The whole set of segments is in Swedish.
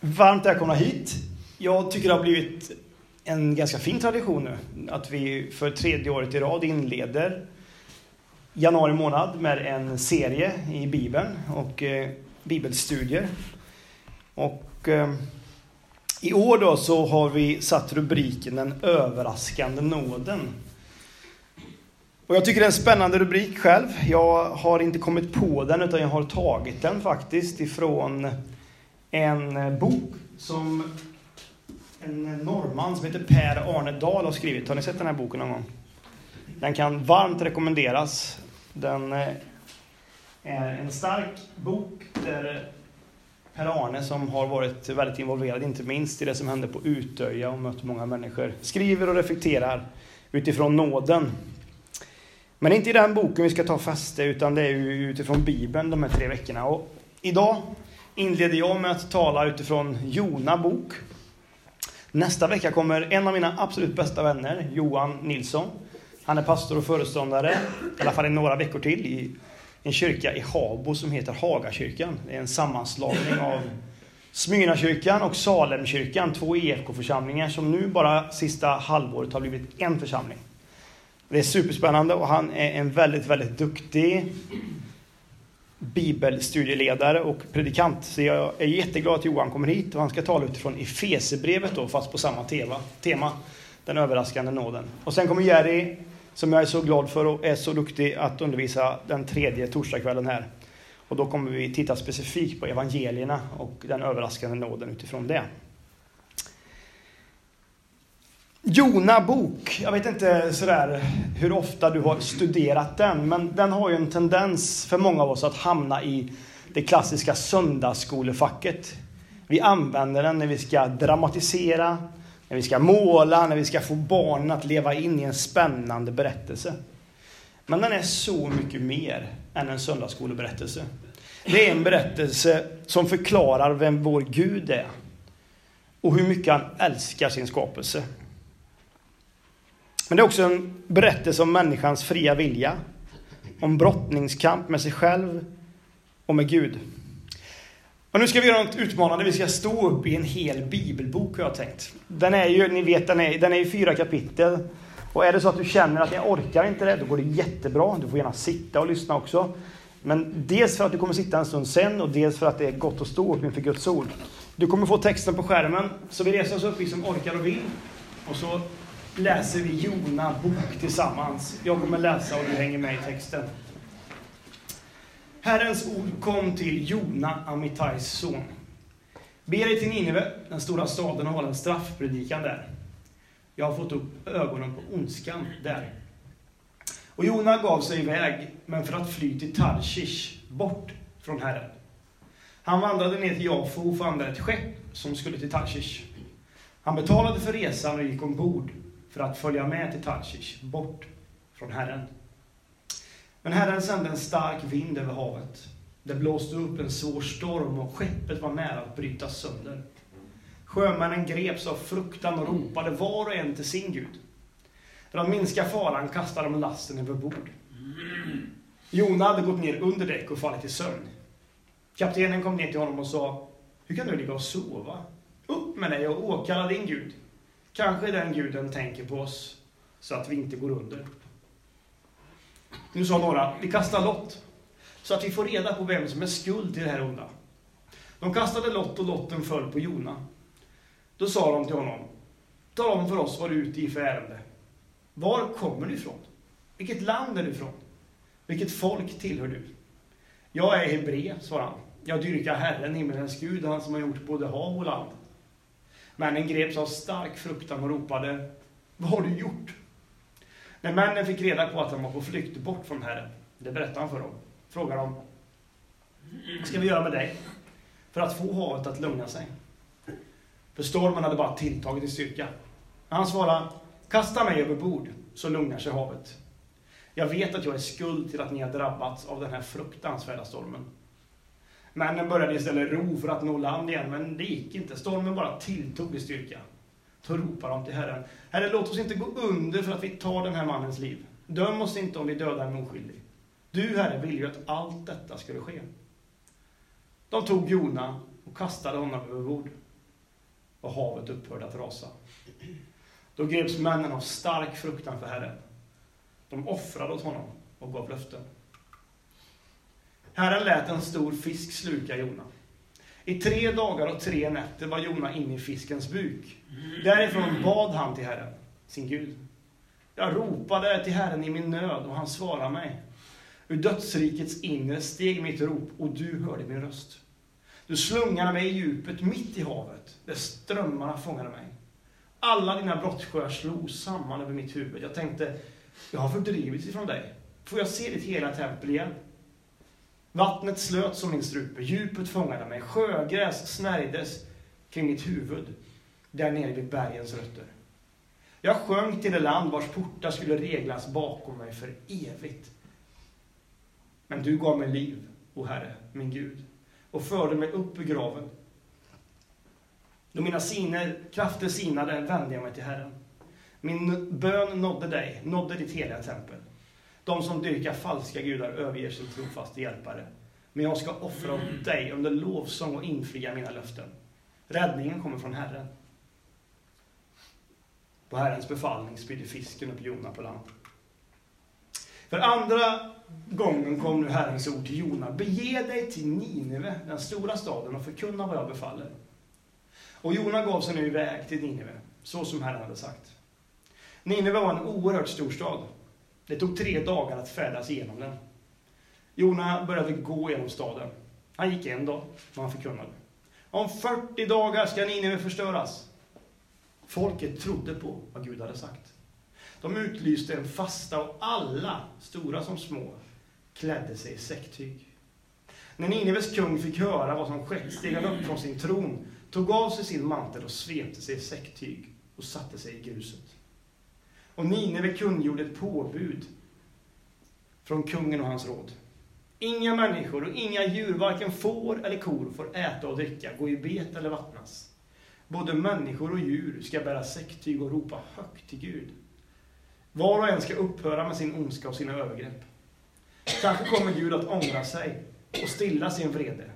Varmt välkomna hit. Jag tycker det har blivit en ganska fin tradition nu. Att vi för tredje året i rad inleder januari månad med en serie i Bibeln och eh, bibelstudier. Och eh, i år då så har vi satt rubriken Den överraskande nåden. Och jag tycker det är en spännande rubrik själv. Jag har inte kommit på den utan jag har tagit den faktiskt ifrån en eh, bok som en eh, norrman som heter Per Arne Dahl har skrivit. Har ni sett den här boken någon gång? Den kan varmt rekommenderas. Den eh, är en stark bok där Per Arne, som har varit väldigt involverad, inte minst i det som hände på Utöja och mött många människor, skriver och reflekterar utifrån nåden. Men det är inte i den boken vi ska ta fäste, utan det är utifrån Bibeln de här tre veckorna. Och idag inleder jag med att tala utifrån Jona bok. Nästa vecka kommer en av mina absolut bästa vänner, Johan Nilsson. Han är pastor och föreståndare, i alla fall i några veckor till, i en kyrka i Habo som heter Hagakyrkan. Det är en sammanslagning av Smyrnakyrkan och Salemkyrkan, två EFK-församlingar som nu bara sista halvåret har blivit en församling. Det är superspännande och han är en väldigt, väldigt duktig bibelstudieledare och predikant. Så jag är jätteglad att Johan kommer hit och han ska tala utifrån Efesebrevet då, fast på samma tema, tema, den överraskande nåden. Och sen kommer Jerry, som jag är så glad för och är så duktig att undervisa den tredje torsdagskvällen här. Och då kommer vi titta specifikt på evangelierna och den överraskande nåden utifrån det. Jona bok. Jag vet inte sådär hur ofta du har studerat den, men den har ju en tendens för många av oss att hamna i det klassiska söndagsskolefacket. Vi använder den när vi ska dramatisera, när vi ska måla, när vi ska få barnen att leva in i en spännande berättelse. Men den är så mycket mer än en söndagsskoleberättelse. Det är en berättelse som förklarar vem vår Gud är och hur mycket han älskar sin skapelse. Men det är också en berättelse om människans fria vilja, om brottningskamp med sig själv och med Gud. Och nu ska vi göra något utmanande. Vi ska stå upp i en hel bibelbok har jag tänkt. Den är ju, ni vet, den är, den är i fyra kapitel. Och är det så att du känner att jag orkar inte det, då går det jättebra. Du får gärna sitta och lyssna också. Men dels för att du kommer sitta en stund sen och dels för att det är gott att stå upp inför Guds ord. Du kommer få texten på skärmen. Så vi reser oss upp, vi som orkar och vill. Och så läser vi Jona bok tillsammans. Jag kommer läsa och du hänger med i texten. Herrens ord kom till Jona, Amitais son. Be dig till Nineve, den stora staden, och hålla en straffpredikan där. Jag har fått upp ögonen på ondskan där. Och Jona gav sig iväg, men för att fly till Tarshish, bort från Herren. Han vandrade ner till Jafo och fann där ett skepp som skulle till Tarshish. Han betalade för resan och gick ombord för att följa med till Tarshish, bort från Herren. Men Herren sände en stark vind över havet. Det blåste upp en svår storm och skeppet var nära att brytas sönder. Sjömännen greps av fruktan och ropade var och en till sin Gud. För att minska faran kastade de lasten över bord. Jona hade gått ner under däck och fallit i sömn. Kaptenen kom ner till honom och sa, hur kan du ligga och sova? Upp med dig och åkalla din Gud. Kanske den guden tänker på oss så att vi inte går under. Nu sa några, vi kastar lott. Så att vi får reda på vem som är skuld till det här onda. De kastade lott och lotten föll på Jona. Då sa de till honom, tala om för oss vad du är ute i för ärende. Var kommer du ifrån? Vilket land är du ifrån? Vilket folk tillhör du? Jag är hebre, svarade han. Jag dyrkar Herren, himmelens Gud, han som har gjort både hav och land. Männen greps av stark fruktan och ropade, vad har du gjort? När männen fick reda på att han var på flykt bort från Herren, det berättade han för dem, frågade de, vad ska vi göra med dig? För att få havet att lugna sig. För stormen hade bara tilltagit i styrka. Han svarade, kasta mig över bord så lugnar sig havet. Jag vet att jag är skuld till att ni har drabbats av den här fruktansvärda stormen. Männen började istället ro för att nå land igen, men det gick inte. Stormen bara tilltog i styrka. Då ropade de till Herren. Herre, låt oss inte gå under för att vi tar den här mannens liv. Döm oss inte om vi dödar en oskyldig. Du, Herre, ville ju att allt detta skulle ske. De tog Jona och kastade honom över bord. och havet upphörde att rasa. Då greps männen av stark fruktan för Herren. De offrade åt honom och gav löften. Herren lät en stor fisk sluka Jona. I tre dagar och tre nätter var Jona inne i fiskens buk. Därifrån bad han till Herren, sin Gud. Jag ropade till Herren i min nöd och han svarade mig. Ur dödsrikets inre steg mitt rop och du hörde min röst. Du slungade mig i djupet mitt i havet, där strömmarna fångade mig. Alla dina brottsjöar slog samman över mitt huvud. Jag tänkte, jag har fördrivits ifrån dig. Får jag se ditt hela tempel igen? Vattnet slöt som min strupe, djupet fångade mig, sjögräs snärjdes kring mitt huvud, där nere vid bergens rötter. Jag sjönk till det land vars portar skulle reglas bakom mig för evigt. Men du gav mig liv, o Herre, min Gud, och förde mig upp ur graven. Då mina siner, krafter sinade vände jag mig till Herren. Min bön nådde dig, nådde ditt heliga tempel. De som dyrkar falska gudar överger sin trofaste hjälpare. Men jag ska offra åt dig under lovsång och infria mina löften. Räddningen kommer från Herren. På Herrens befallning spydde fisken upp Jona på land. För andra gången kom nu Herrens ord till Jona. Bege dig till Nineve, den stora staden, och förkunna vad jag befaller. Och Jona gav sig nu iväg till Nineve, så som Herren hade sagt. Nineve var en oerhört stor stad. Det tog tre dagar att färdas igenom den. Jona började gå genom staden. Han gick en dag, och han förkunnade. Om 40 dagar ska Nineve förstöras. Folket trodde på vad Gud hade sagt. De utlyste en fasta och alla, stora som små, klädde sig i säcktyg. När Nineves kung fick höra vad som skett steg han upp från sin tron, tog av sig sin mantel och svepte sig i säcktyg och satte sig i gruset. Och Nineve kungjorde ett påbud från kungen och hans råd. Inga människor och inga djur, varken får eller kor, får äta och dricka, gå i bet eller vattnas. Både människor och djur ska bära säcktyg och ropa högt till Gud. Var och en ska upphöra med sin ondska och sina övergrepp. Kanske kommer Gud att ångra sig och stilla sin vrede,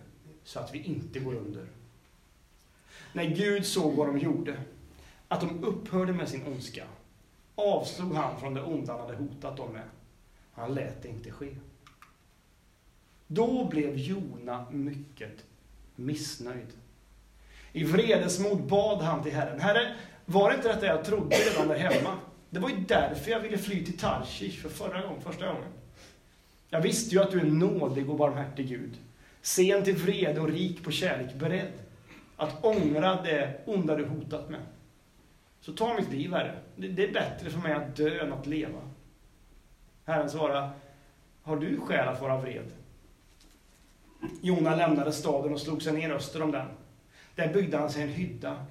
så att vi inte går under. När Gud såg vad de gjorde, att de upphörde med sin ondska, avstod han från det onda han hade hotat dem med. Han lät det inte ske. Då blev Jona mycket missnöjd. I vredesmod bad han till Herren. Herre, var det inte detta jag trodde redan där hemma? Det var ju därför jag ville fly till Tarshish för förra gången, första gången. Jag visste ju att du är nådig och barmhärtig Gud. Sen till vrede och rik på kärlek, beredd att ångra det onda du hotat med. Så ta mitt liv, Herre. Det är bättre för mig att dö än att leva. Herren svarade, har du skäl att vara vred? Jona lämnade staden och slog sig ner öster om den. Där byggde han sig en hydda.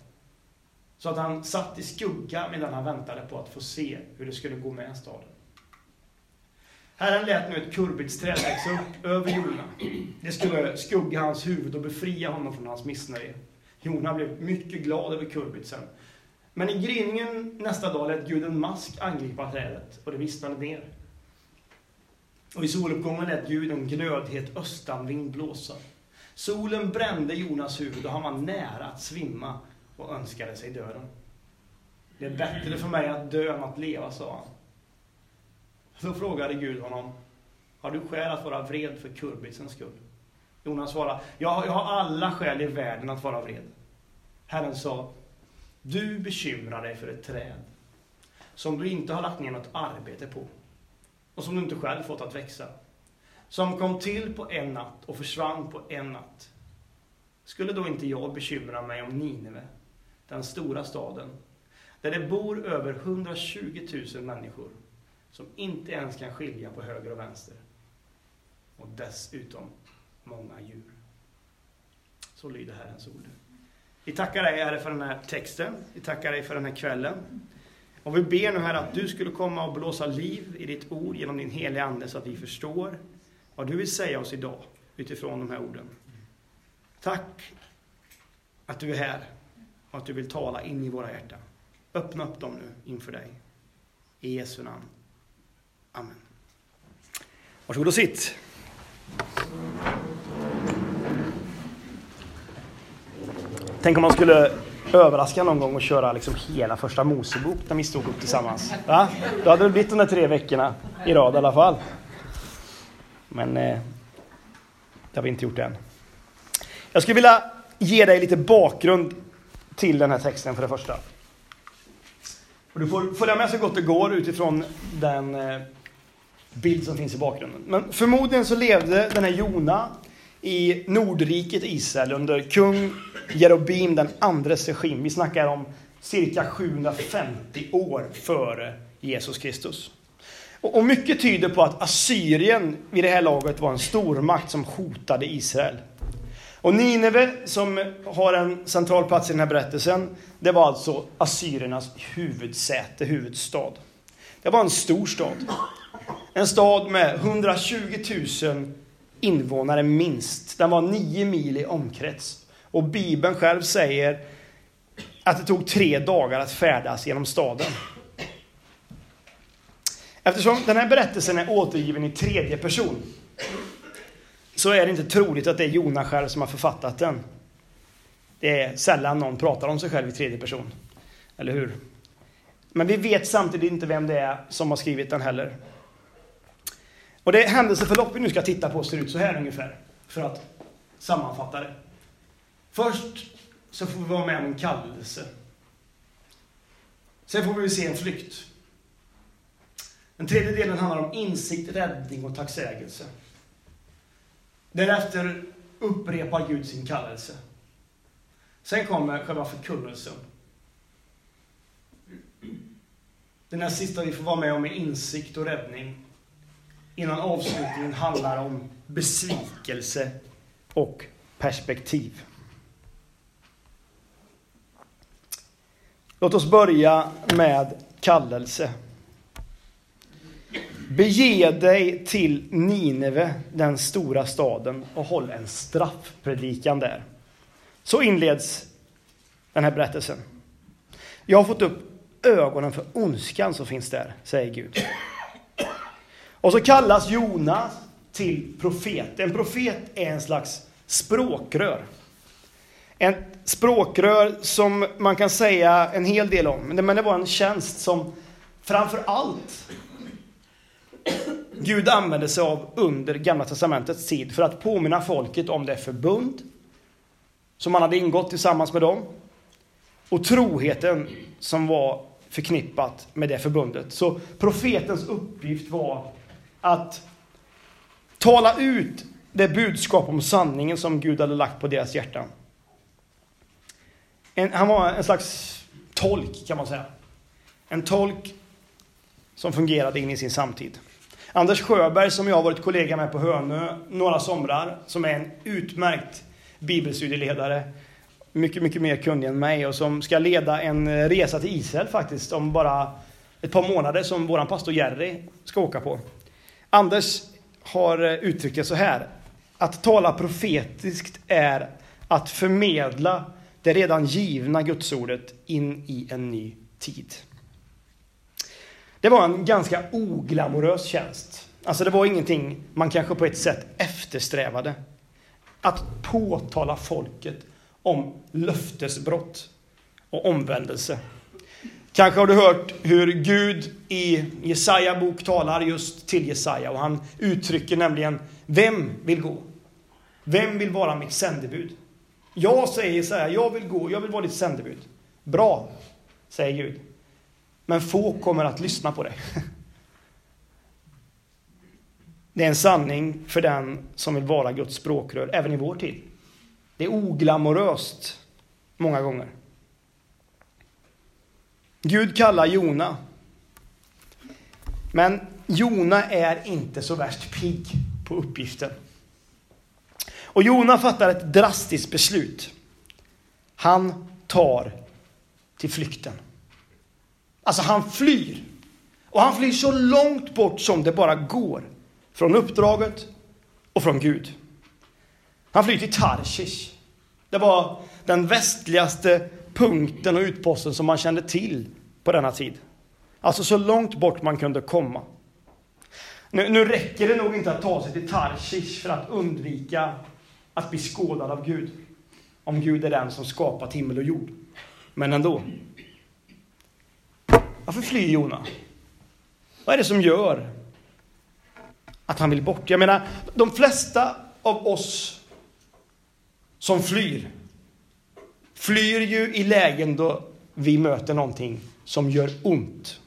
Så att han satt i skugga medan han väntade på att få se hur det skulle gå med staden. Herren lät nu ett kurbitsträd växa upp över Jona. Det skulle skugga hans huvud och befria honom från hans missnöje. Jona blev mycket glad över kurbitsen. Men i gryningen nästa dag lät Gud en mask angripa trädet och det vissnade ner. Och i soluppgången lät Gud en glödhet östanvind blåsa. Solen brände Jonas huvud och han var nära att svimma och önskade sig döden. Det är bättre för mig att dö än att leva, sa han. Så frågade Gud honom, har du skäl att vara vred för kurbisens skull? Jonas svarade, jag, jag har alla skäl i världen att vara vred. Herren sa, du bekymrar dig för ett träd som du inte har lagt ner något arbete på och som du inte själv fått att växa. Som kom till på en natt och försvann på en natt. Skulle då inte jag bekymra mig om Nineve, den stora staden, där det bor över 120 000 människor som inte ens kan skilja på höger och vänster. Och dessutom många djur. Så lyder Herrens ord. Vi tackar dig Herre för den här texten. Vi tackar dig för den här kvällen. Och vi ber nu här att du skulle komma och blåsa liv i ditt ord genom din heliga Ande så att vi förstår vad du vill säga oss idag utifrån de här orden. Tack att du är här och att du vill tala in i våra hjärtan. Öppna upp dem nu inför dig. I Jesu namn. Amen. Varsågod och sitt. Tänk om man skulle överraska någon gång och köra liksom hela första Mosebok när vi stod upp tillsammans. Va? Då hade det blivit de där tre veckorna i rad i alla fall. Men eh, det har vi inte gjort än. Jag skulle vilja ge dig lite bakgrund till den här texten för det första. Och du får följa med så gott det går utifrån den eh, bild som finns i bakgrunden. Men förmodligen så levde den här Jona i Nordriket Israel under kung Jerobim den andres regim. Vi snackar om cirka 750 år före Jesus Kristus. Och mycket tyder på att Assyrien vid det här laget var en stormakt som hotade Israel. Och Nineve, som har en central plats i den här berättelsen, det var alltså assyriernas huvudsäte, huvudstad. Det var en stor stad. En stad med 120 000 invånare minst. Den var nio mil i omkrets. Och Bibeln själv säger att det tog tre dagar att färdas genom staden. Eftersom den här berättelsen är återgiven i tredje person så är det inte troligt att det är Jona själv som har författat den. Det är sällan någon pratar om sig själv i tredje person. Eller hur? Men vi vet samtidigt inte vem det är som har skrivit den heller. Och det händelseförlopp vi nu ska titta på ser ut så här ungefär, för att sammanfatta det. Först så får vi vara med om en kallelse. Sen får vi se en flykt. Den tredje delen handlar om insikt, räddning och tacksägelse. Därefter upprepar Gud sin kallelse. Sen kommer själva förkunnelsen. Den här sista vi får vara med om är insikt och räddning. Innan avslutningen handlar om besvikelse och perspektiv. Låt oss börja med kallelse. Bege dig till Nineve, den stora staden, och håll en straffpredikan där. Så inleds den här berättelsen. Jag har fått upp ögonen för ondskan som finns där, säger Gud. Och så kallas Jonas till profet. En profet är en slags språkrör. En språkrör som man kan säga en hel del om. Men det var en tjänst som framför allt Gud använde sig av under Gamla Testamentets tid för att påminna folket om det förbund som man hade ingått tillsammans med dem och troheten som var förknippat med det förbundet. Så profetens uppgift var att tala ut det budskap om sanningen som Gud hade lagt på deras hjärtan. En, han var en slags tolk kan man säga. En tolk som fungerade in i sin samtid. Anders Sjöberg som jag har varit kollega med på Hönö några somrar, som är en utmärkt bibelstudieledare, mycket, mycket mer kunnig än mig och som ska leda en resa till Israel faktiskt om bara ett par månader som våran pastor Jerry ska åka på. Anders har eh, uttryckt det så här. Att tala profetiskt är att förmedla det redan givna gudsordet in i en ny tid. Det var en ganska oglamorös tjänst. Alltså det var ingenting man kanske på ett sätt eftersträvade. Att påtala folket om löftesbrott och omvändelse. Kanske har du hört hur Gud i Jesaja bok talar just till Jesaja och han uttrycker nämligen Vem vill gå? Vem vill vara mitt sändebud? Jag säger Jesaja, jag vill gå, jag vill vara ditt sändebud. Bra, säger Gud. Men få kommer att lyssna på dig. Det är en sanning för den som vill vara Guds språkrör, även i vår tid. Det är oglamoröst många gånger. Gud kallar Jona. Men Jona är inte så värst pigg på uppgiften. Och Jona fattar ett drastiskt beslut. Han tar till flykten. Alltså han flyr. Och han flyr så långt bort som det bara går. Från uppdraget och från Gud. Han flyr till Tarshish. Det var den västligaste punkten och utposten som man kände till på denna tid. Alltså så långt bort man kunde komma. Nu, nu räcker det nog inte att ta sig till Tarshish för att undvika att bli skådad av Gud. Om Gud är den som skapat himmel och jord. Men ändå. Varför flyr Jona? Vad är det som gör att han vill bort? Jag menar, de flesta av oss som flyr, flyr ju i lägen då vi möter någonting som gör ont.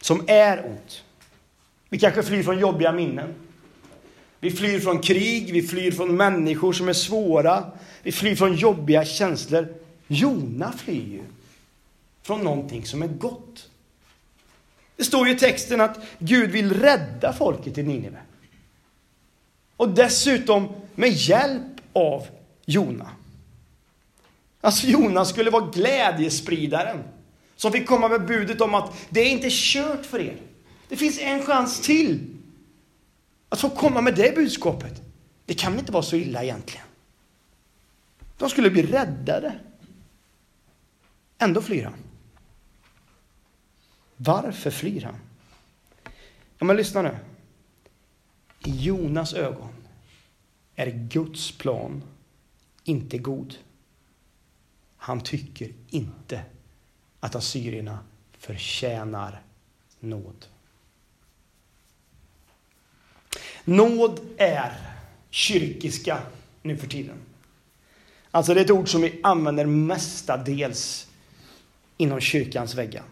Som är ont. Vi kanske flyr från jobbiga minnen. Vi flyr från krig, vi flyr från människor som är svåra. Vi flyr från jobbiga känslor. Jona flyr ju från någonting som är gott. Det står ju i texten att Gud vill rädda folket i Nineve. Och dessutom med hjälp av Jona. Alltså Jonas skulle vara glädjespridaren som fick komma med budet om att det är inte kört för er. Det finns en chans till att få komma med det budskapet. Det kan väl inte vara så illa egentligen. De skulle bli räddade. Ändå flyr han. Varför flyr han? Ja, men lyssna nu. I Jonas ögon är Guds plan inte god. Han tycker inte att assyrierna förtjänar nåd. Nåd är kyrkiska nu för tiden. Alltså det är ett ord som vi använder mestadels inom kyrkans väggar.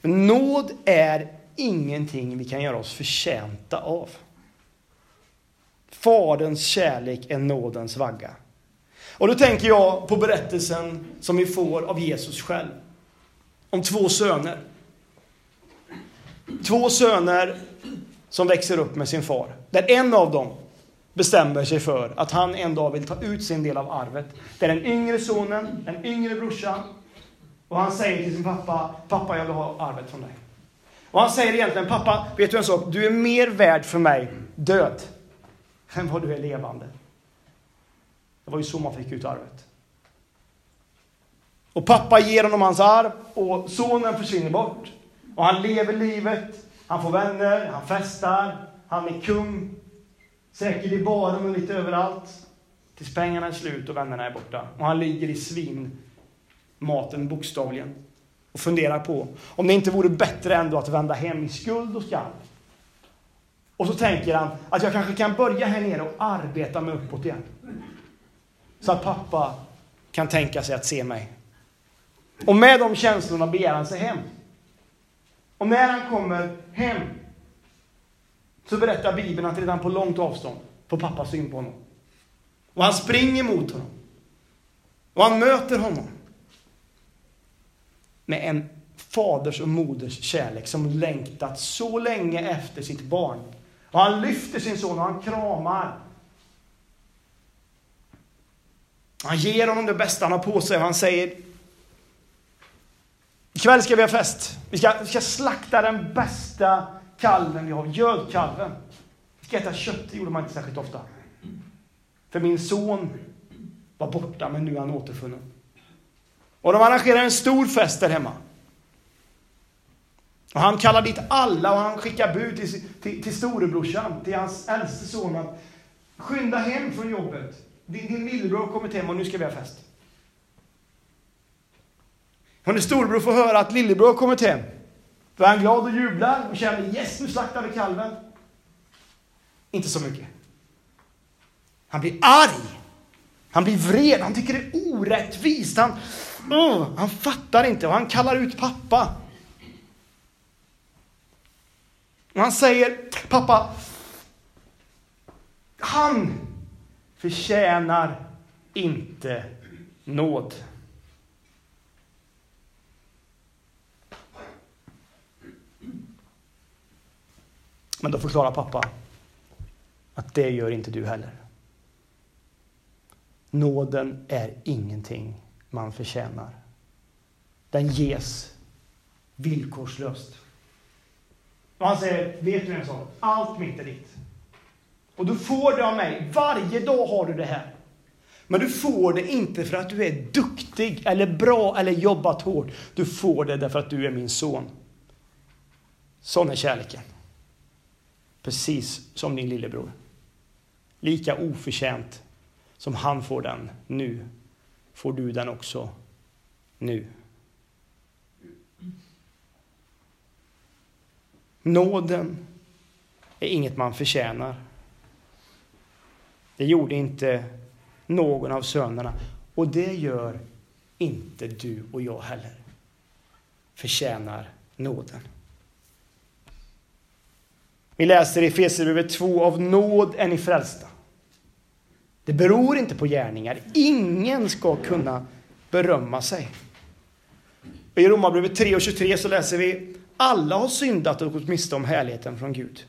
Men nåd är ingenting vi kan göra oss förtjänta av. Faderns kärlek är nådens vagga. Och då tänker jag på berättelsen som vi får av Jesus själv. Om två söner. Två söner som växer upp med sin far. Där en av dem bestämmer sig för att han en dag vill ta ut sin del av arvet. Det är den yngre sonen, den yngre brorsan. Och han säger till sin pappa, pappa jag vill ha arvet från dig. Och han säger egentligen, pappa, vet du en sak? Du är mer värd för mig död än vad du är levande. Det var ju så man fick ut arvet. Och pappa ger honom hans arv och sonen försvinner bort. Och han lever livet, han får vänner, han festar, han är kung. Säkert i baren och lite överallt. Tills pengarna är slut och vännerna är borta. Och han ligger i svin, maten bokstavligen. Och funderar på om det inte vore bättre ändå att vända hem i skuld och skam. Och så tänker han att jag kanske kan börja här nere och arbeta mig uppåt igen. Så att pappa kan tänka sig att se mig. Och med de känslorna begär han sig hem. Och när han kommer hem så berättar Bibeln att redan på långt avstånd får pappa syn på honom. Och han springer mot honom. Och han möter honom. Med en faders och moders kärlek som längtat så länge efter sitt barn. Och han lyfter sin son och han kramar. Han ger honom det bästa han har på sig och han säger Ikväll ska vi ha fest. Vi ska, vi ska slakta den bästa kalven vi har, gödkalven. Vi ska äta kött, det gjorde man inte särskilt ofta. För min son var borta, men nu är han återfunnen. Och de arrangerar en stor fest där hemma. Och han kallar dit alla och han skickar bud till, till, till storebrorsan, till hans äldste son att skynda hem från jobbet. Din, din lillebror har kommit hem och nu ska vi ha fest. Och när storebror får höra att lillebror har kommit hem, då är han glad och jublar och känner yes, nu slaktar vi kalven. Inte så mycket. Han blir arg. Han blir vred. Han tycker det är orättvist. Han, uh, han fattar inte och han kallar ut pappa. Och han säger, pappa, han förtjänar inte nåd. Men då förklarar pappa att det gör inte du heller. Nåden är ingenting man förtjänar. Den ges villkorslöst. Och han säger, vet du en sak? Allt mitt är ditt. Och du får det av mig. Varje dag har du det här. Men du får det inte för att du är duktig eller bra eller jobbat hårt. Du får det därför att du är min son. Sån är kärleken. Precis som din lillebror. Lika oförtjänt som han får den nu. får du den också nu. Nåden är inget man förtjänar. Det gjorde inte någon av sönerna och det gör inte du och jag heller. Förtjänar nåden. Vi läser i Efesierbrevet 2, av nåd är ni frälsta. Det beror inte på gärningar. Ingen ska kunna berömma sig. I Romarbrevet 3 och 23 så läser vi alla har syndat och gått miste om härligheten från Gud.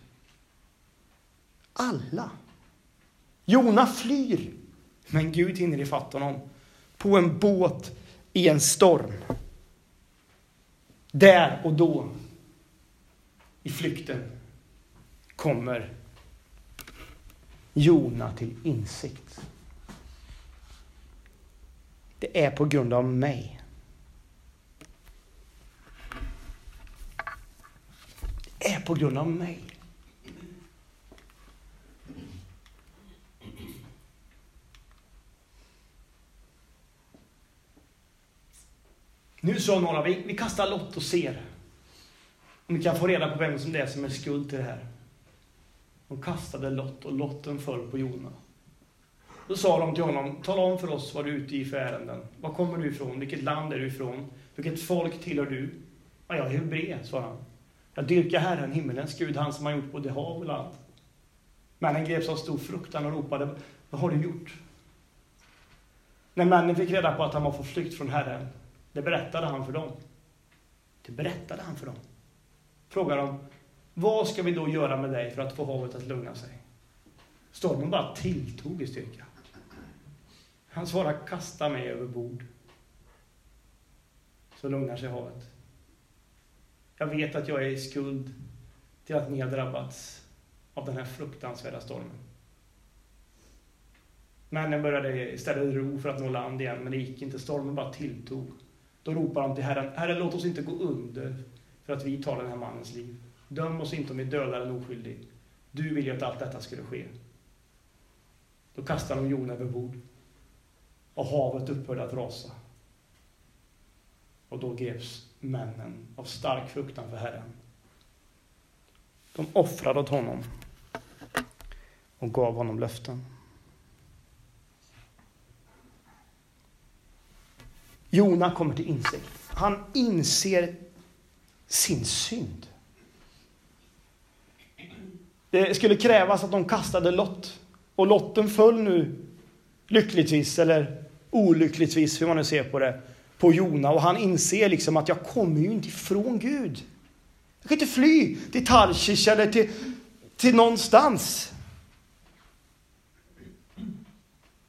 Alla. Jona flyr, men Gud hinner ifatt honom på en båt i en storm. Där och då, i flykten, kommer Jona till insikt. Det är på grund av mig. Det är på grund av mig. Nu sa några, vi, vi kastar lott och ser om vi kan få reda på vem som det är som är skuld till det här. De kastade lott och lotten föll på Jona. Då sa de till honom, tala om för oss vad du är ute i för ärenden. Var kommer du ifrån? Vilket land är du ifrån? Vilket folk tillhör du? Ja, jag är hebré, svarade han. Jag dyrkar Herren, himmelens Gud, han som har gjort både hav och land. Männen greps av stor fruktan och ropade, vad har du gjort? När männen fick reda på att han var på flykt från Herren, det berättade han för dem. Det berättade han för dem. Frågade dem, vad ska vi då göra med dig för att få havet att lugna sig? Stormen bara tilltog i styrka. Han svarade, kasta mig över bord. Så lugnar sig havet. Jag vet att jag är i skuld till att ni har drabbats av den här fruktansvärda stormen. Männen började istället ro för att nå land igen, men det gick inte. Stormen bara tilltog. Då ropar de till Herren, Herre låt oss inte gå under för att vi tar den här mannens liv. Döm oss inte om vi dödar en oskyldig. Du vill ju att allt detta skulle ske. Då kastar de Jon över bord. Och havet upphörde att rasa. Och då greps männen av stark fruktan för Herren. De offrade åt honom och gav honom löften. Jona kommer till insikt. Han inser sin synd. Det skulle krävas att de kastade lott. Och lotten föll nu, lyckligtvis eller olyckligtvis, hur man nu ser på det, på Jona. Och han inser liksom att jag kommer ju inte ifrån Gud. Jag kan inte fly till Tarshish eller till, till någonstans.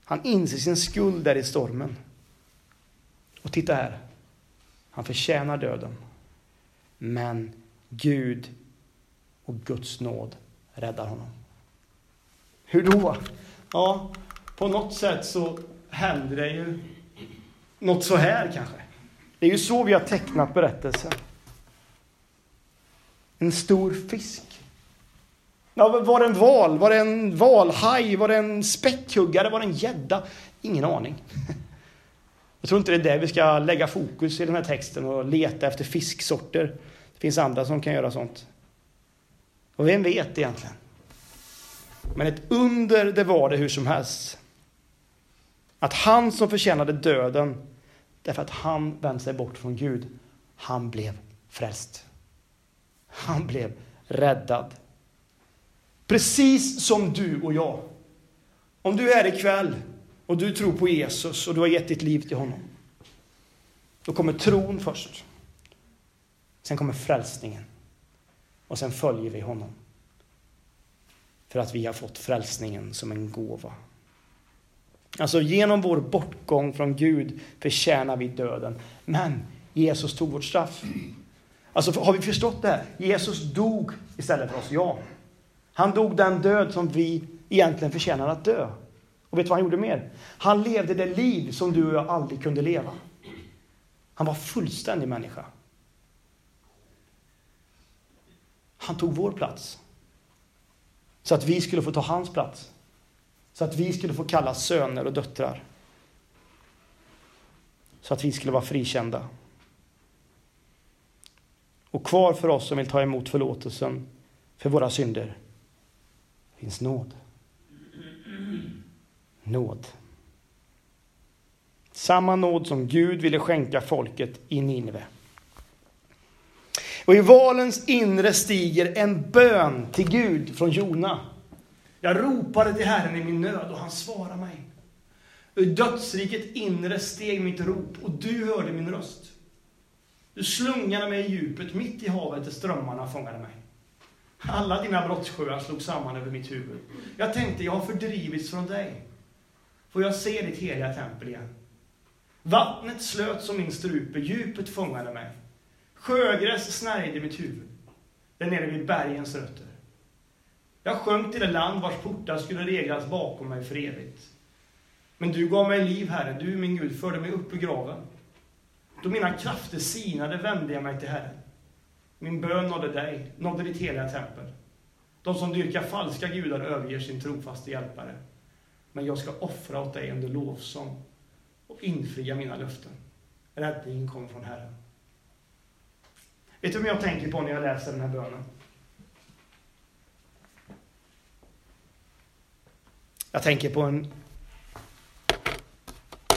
Han inser sin skuld där i stormen. Och titta här. Han förtjänar döden. Men Gud och Guds nåd räddar honom. Hur då? Ja, på något sätt så händer det ju något så här kanske. Det är ju så vi har tecknat berättelsen. En stor fisk. Ja, var det en val? Var det en valhaj? Var det en späckhuggare? Var det en gädda? Ingen aning. Jag tror inte det är där vi ska lägga fokus i den här texten och leta efter fisksorter. Det finns andra som kan göra sånt. Och vem vet egentligen? Men ett under det var det hur som helst. Att han som förtjänade döden, därför att han vände sig bort från Gud, han blev frälst. Han blev räddad. Precis som du och jag. Om du är här ikväll och du tror på Jesus och du har gett ditt liv till honom. Då kommer tron först. Sen kommer frälsningen. Och sen följer vi honom. För att vi har fått frälsningen som en gåva. Alltså genom vår bortgång från Gud förtjänar vi döden. Men Jesus tog vårt straff. Alltså har vi förstått det här? Jesus dog istället för oss, ja. Han dog den död som vi egentligen förtjänar att dö. Och vet du vad han gjorde mer? Han levde det liv som du och jag aldrig kunde leva. Han var fullständig människa. Han tog vår plats. Så att vi skulle få ta hans plats. Så att vi skulle få kallas söner och döttrar. så att vi skulle vara frikända. Och kvar för oss som vill ta emot förlåtelsen för våra synder finns nåd. Nåd. Samma nåd som Gud ville skänka folket i Nineve. Och i valens inre stiger en bön till Gud från Jona. Jag ropade till Herren i min nöd och han svarade mig. Ur dödsriket inre steg mitt rop och du hörde min röst. Du slungade mig i djupet, mitt i havet där strömmarna fångade mig. Alla dina brottssjöar slog samman över mitt huvud. Jag tänkte, jag har fördrivits från dig. Får jag se ditt heliga tempel igen? Vattnet slöt som min strupe, djupet fångade mig. Sjögräs snärjde mitt huvud, där nere vid bergens rötter. Jag sjönk till det land vars portar skulle reglas bakom mig för evigt. Men du gav mig liv, Herre, du min Gud förde mig upp ur graven. Då mina krafter sinade vände jag mig till Herren. Min bön nådde dig, nådde ditt heliga tempel. De som dyrkar falska gudar överger sin trofaste hjälpare. Men jag ska offra åt dig under lovsång och infria mina löften. Räddningen kommer från Herren. Vet du vad jag tänker på när jag läser den här bönen? Jag tänker på en,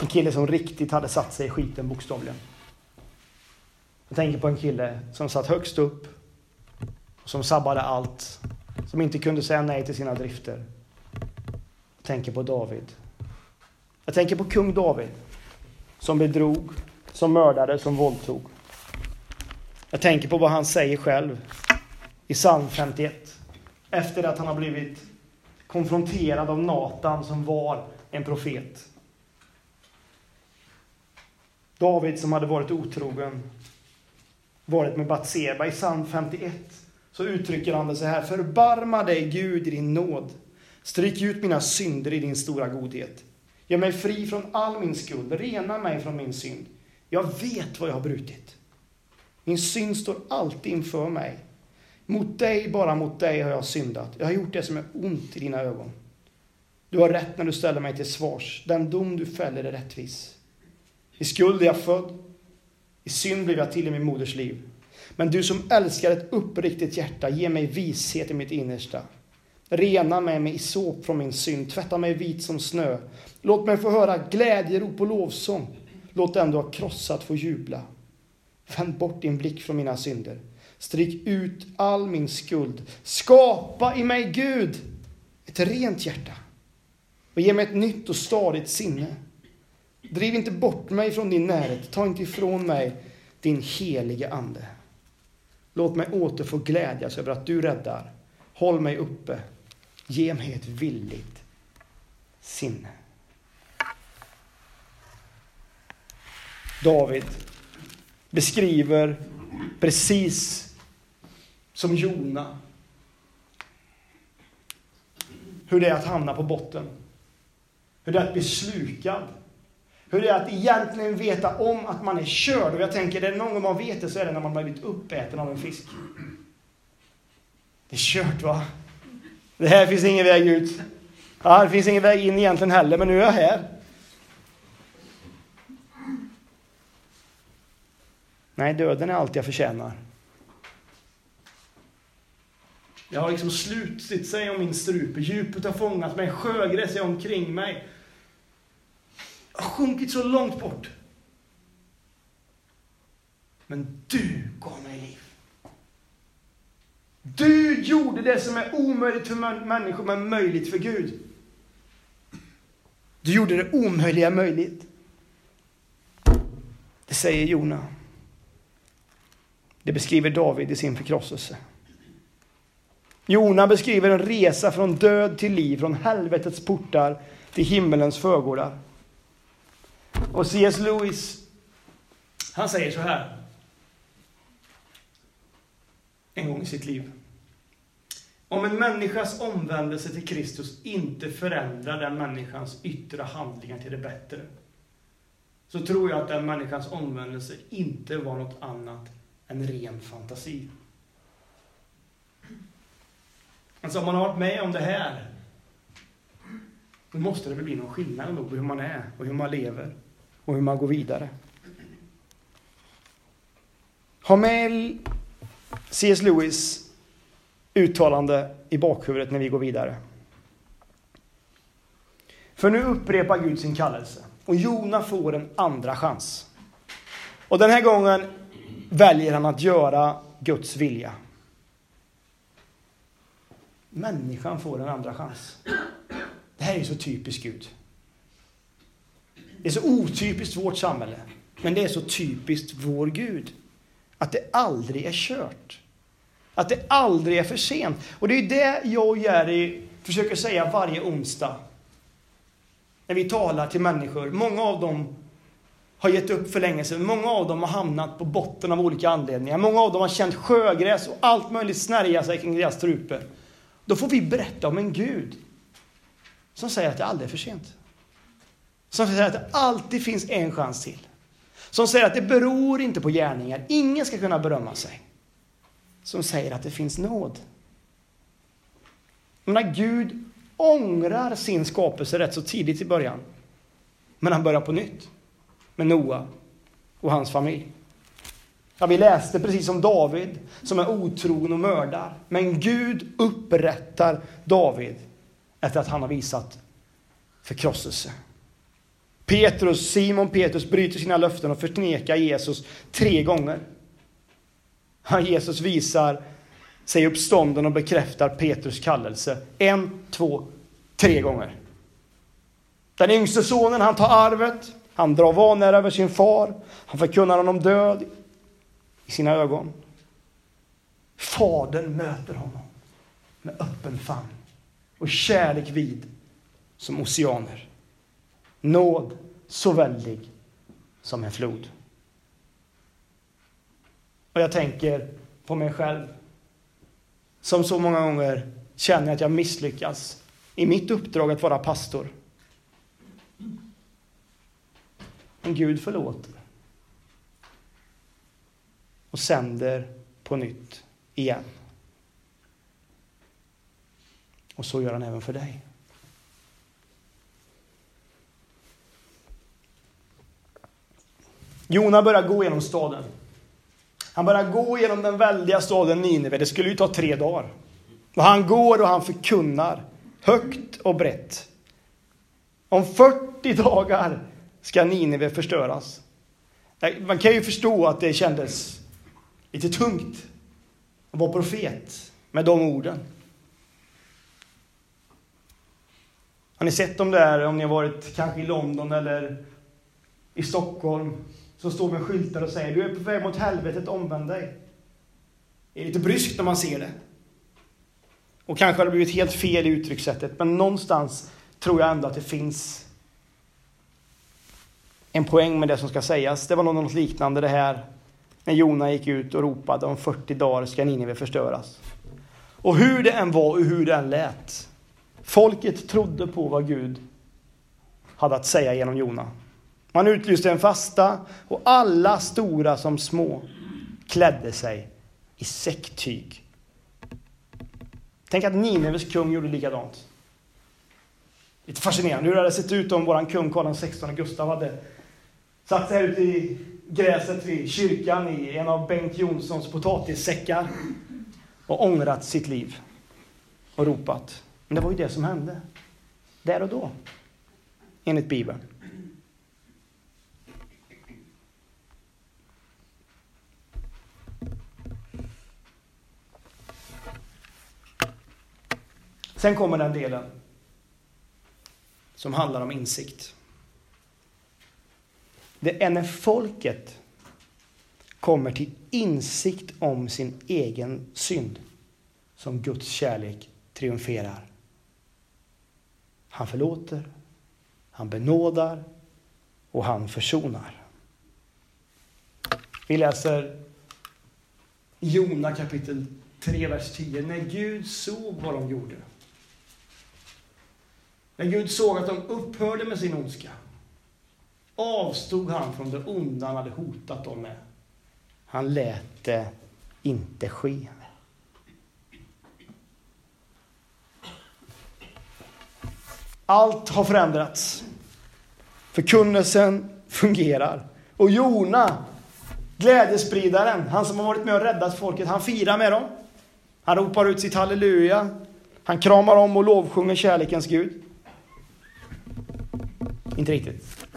en kille som riktigt hade satt sig i skiten bokstavligen. Jag tänker på en kille som satt högst upp, som sabbade allt, som inte kunde säga nej till sina drifter. Jag tänker på David. Jag tänker på kung David, som bedrog, som mördade, som våldtog. Jag tänker på vad han säger själv i psalm 51. Efter att han har blivit konfronterad av Natan som var en profet. David som hade varit otrogen, varit med Batseba. I psalm 51 så uttrycker han det så här. Förbarma dig Gud i din nåd. Stryk ut mina synder i din stora godhet. Gör mig fri från all min skuld. Rena mig från min synd. Jag vet vad jag har brutit. Min synd står alltid inför mig. Mot dig, bara mot dig har jag syndat. Jag har gjort det som är ont i dina ögon. Du har rätt när du ställer mig till svars. Den dom du fäller är rättvis. I skuld är jag född. I synd blev jag till i min moders liv. Men du som älskar ett uppriktigt hjärta, ge mig vishet i mitt innersta. Rena mig med isop från min synd, tvätta mig vit som snö. Låt mig få höra glädjerop och lovsång. Låt den du har krossat få jubla. Vänd bort din blick från mina synder. Stryk ut all min skuld. Skapa i mig, Gud, ett rent hjärta. Och ge mig ett nytt och stadigt sinne. Driv inte bort mig från din närhet. Ta inte ifrån mig din helige Ande. Låt mig åter få glädjas över att du räddar. Håll mig uppe. Ge mig ett villigt sinne. David beskriver precis som Jona hur det är att hamna på botten. Hur det är att bli slukad. Hur det är att egentligen veta om att man är körd. Och jag tänker, det någon gång man vet det så är det när man blivit uppäten av en fisk. Det är kört va? Det här finns ingen väg ut. Ja, det finns ingen väg in egentligen heller, men nu är jag här. Nej, döden är allt jag förtjänar. Jag har liksom slutit sig om min strupe, djupet har fångat mig, sjögräs är omkring mig. Jag har sjunkit så långt bort. Men du gav mig liv. Du gjorde det som är omöjligt för människor, men möjligt för Gud. Du gjorde det omöjliga möjligt. Det säger Jona. Det beskriver David i sin förkrosselse. Jona beskriver en resa från död till liv, från helvetets portar till himmelens förgårdar. Och C.S. Lewis, han säger så här. En gång i sitt liv. Om en människas omvändelse till Kristus inte förändrar den människans yttre handlingar till det bättre, så tror jag att den människans omvändelse inte var något annat än ren fantasi. Alltså om man har varit med om det här, då måste det väl bli någon skillnad ändå på hur man är och hur man lever och hur man går vidare. ha med C.S. Lewis uttalande i bakhuvudet när vi går vidare. För nu upprepar Gud sin kallelse och Jona får en andra chans. Och den här gången väljer han att göra Guds vilja. Människan får en andra chans. Det här är så typiskt Gud. Det är så otypiskt vårt samhälle. Men det är så typiskt vår Gud. Att det aldrig är kört. Att det aldrig är för sent. Och det är det jag och Jerry försöker säga varje onsdag. När vi talar till människor. Många av dem har gett upp för länge sedan. Många av dem har hamnat på botten av olika anledningar. Många av dem har känt sjögräs och allt möjligt snärja sig kring deras strupe. Då får vi berätta om en Gud som säger att det aldrig är för sent. Som säger att det alltid finns en chans till. Som säger att det beror inte på gärningar. Ingen ska kunna berömma sig. Som säger att det finns nåd. Men Gud ångrar sin skapelse rätt så tidigt i början. Men han börjar på nytt. Med Noa och hans familj. Ja, vi läste precis som David som är otrogen och mördar. Men Gud upprättar David efter att han har visat förkrosselse. Petrus, Simon Petrus bryter sina löften och förnekar Jesus tre gånger. Jesus visar sig uppstånden och bekräftar Petrus kallelse. En, två, tre gånger. Den yngste sonen, han tar arvet. Han drar vanära över sin far. Han förkunnar honom död i sina ögon. Fadern möter honom med öppen famn och kärlek vid som oceaner. Nåd så väldig som en flod. Och jag tänker på mig själv. Som så många gånger känner att jag misslyckas i mitt uppdrag att vara pastor. Men Gud förlåter. Och sänder på nytt igen. Och så gör han även för dig. Jona börjar gå genom staden. Han börjar gå genom den väldiga staden Nineve. Det skulle ju ta tre dagar. Och han går och han förkunnar högt och brett. Om 40 dagar ska Nineve förstöras. Man kan ju förstå att det kändes lite tungt att vara profet med de orden. Har ni sett dem där om ni har varit kanske i London eller i Stockholm som står med skyltar och säger du är på väg mot helvetet, omvänd dig. Det är lite bryskt när man ser det. Och kanske har det blivit helt fel i uttryckssättet, men någonstans tror jag ändå att det finns en poäng med det som ska sägas. Det var nog något liknande det här när Jona gick ut och ropade om 40 dagar ska Nineve förstöras. Och hur det än var och hur det än lät, folket trodde på vad Gud hade att säga genom Jona. Man utlyste en fasta och alla stora som små klädde sig i säcktyg. Tänk att Nineves kung gjorde likadant. Lite fascinerande. Hur hade det sett ut om vår kung Karl XVI Gustav hade satt sig här ute i gräset vid kyrkan i en av Bengt Jonssons potatissäckar och ångrat sitt liv och ropat. Men det var ju det som hände. Där och då. Enligt Bibeln. Sen kommer den delen som handlar om insikt. Det är när folket kommer till insikt om sin egen synd som Guds kärlek triumferar. Han förlåter, han benådar och han försonar. Vi läser Jona kapitel 3, vers 10. När Gud såg vad de gjorde när Gud såg att de upphörde med sin ondska avstod han från det onda han hade hotat dem med. Han lät det inte ske. Allt har förändrats. Förkunnelsen fungerar. Och Jona Glädjespridaren, han som har varit med och räddat folket, han firar med dem. Han ropar ut sitt halleluja. Han kramar om och lovsjunger kärlekens Gud. Inte riktigt.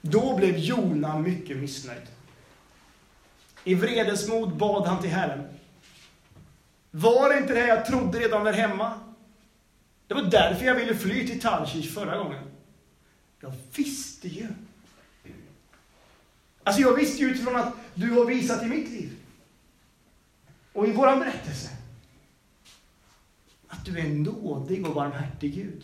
Då blev Jona mycket missnöjd. I vredesmod bad han till Herren. Var det inte det jag trodde redan där hemma? Det var därför jag ville fly till Tarshish förra gången. Jag visste ju. Alltså jag visste ju utifrån att du har visat i mitt liv. Och i våran berättelse. Att du är nådig och barmhärtig Gud.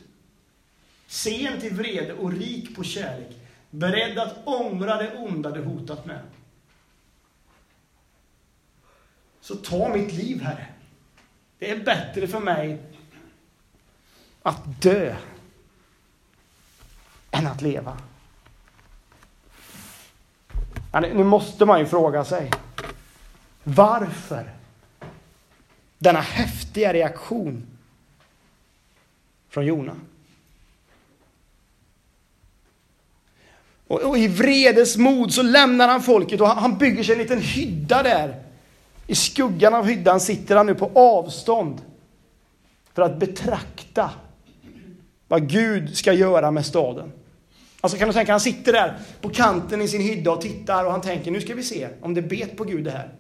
Sen till vrede och rik på kärlek. Beredd att ångra det onda du hotat med. Så ta mitt liv, Herre. Det är bättre för mig att dö än att leva. Nu måste man ju fråga sig. Varför denna häftiga reaktion från Jona? Och, och i vredesmod så lämnar han folket och han bygger sig en liten hydda där. I skuggan av hyddan sitter han nu på avstånd för att betrakta vad Gud ska göra med staden. Alltså kan du tänka, han sitter där på kanten i sin hydda och tittar och han tänker, nu ska vi se om det bet på Gud det här.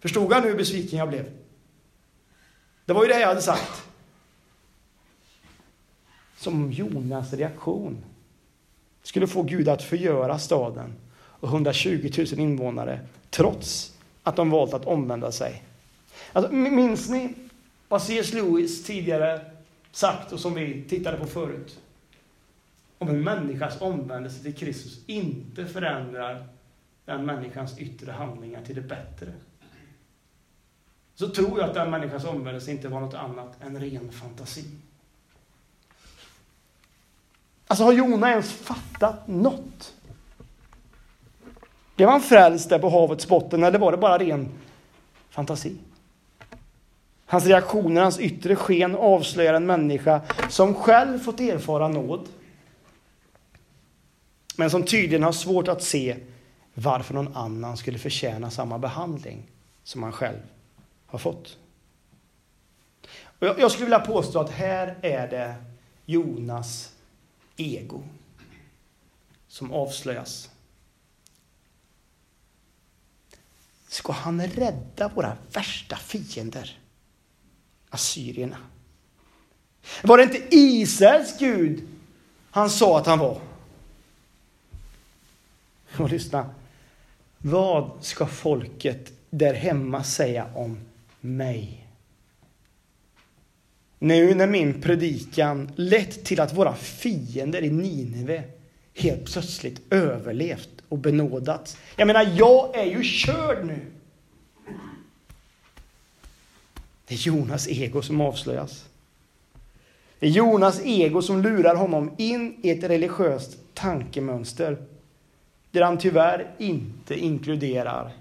Förstod han hur besviken jag blev? Det var ju det jag hade sagt. Som Jonas reaktion skulle få Gud att förgöra staden och 120 000 invånare trots att de valt att omvända sig. Alltså, minns ni vad C.S. Lewis tidigare sagt och som vi tittade på förut? Om en människas omvändelse till Kristus inte förändrar den människans yttre handlingar till det bättre. Så tror jag att den människans omvändelse inte var något annat än ren fantasi. Alltså har Jona ens fattat något? Blev han frälst där på havets botten eller var det bara ren fantasi? Hans reaktioner, hans yttre sken avslöjar en människa som själv fått erfara nåd. Men som tydligen har svårt att se varför någon annan skulle förtjäna samma behandling som han själv har fått. jag skulle vilja påstå att här är det Jonas ego som avslöjas. Ska han rädda våra värsta fiender, assyrierna? Var det inte Israels Gud han sa att han var? Och lyssna. Vad ska folket där hemma säga om mig? Nu när min predikan lett till att våra fiender i Nineve helt plötsligt överlevt och benådats. Jag menar, jag är ju körd nu. Det är Jonas ego som avslöjas. Det är Jonas ego som lurar honom in i ett religiöst tankemönster där han tyvärr inte inkluderar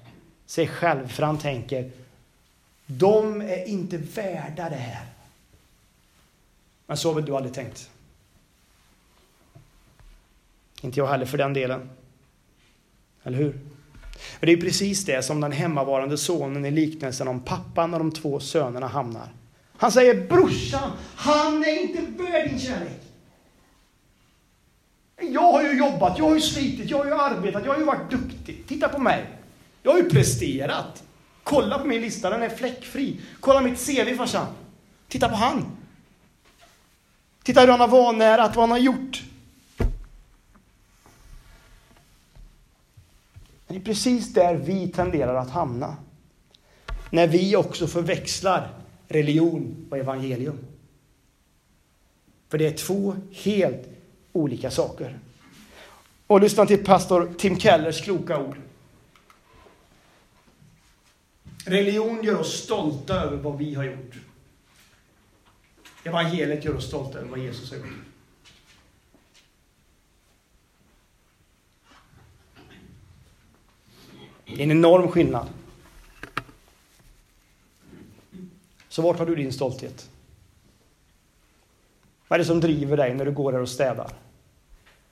sig själv, för han tänker de är inte värda det här. Men så har väl du aldrig tänkt? Inte jag heller för den delen. Eller hur? Men det är precis det som den hemmavarande sonen i liknelsen om pappan och de två sönerna hamnar. Han säger brorsan, han är inte värd din kärlek. Jag har ju jobbat, jag har ju slitit, jag har ju arbetat, jag har ju varit duktig. Titta på mig. Jag har ju presterat. Kolla på min lista, den är fläckfri. Kolla mitt CV farsan. Titta på han. Titta hur han har vanärat, vad han har gjort. Det är precis där vi tenderar att hamna. När vi också förväxlar religion och evangelium. För det är två helt olika saker. Och lyssna till pastor Tim Kellers kloka ord. Religion gör oss stolta över vad vi har gjort. Evangeliet gör oss stolta över vad Jesus har gjort. Det är en enorm skillnad. Så vart har du din stolthet? Vad är det som driver dig när du går här och städar?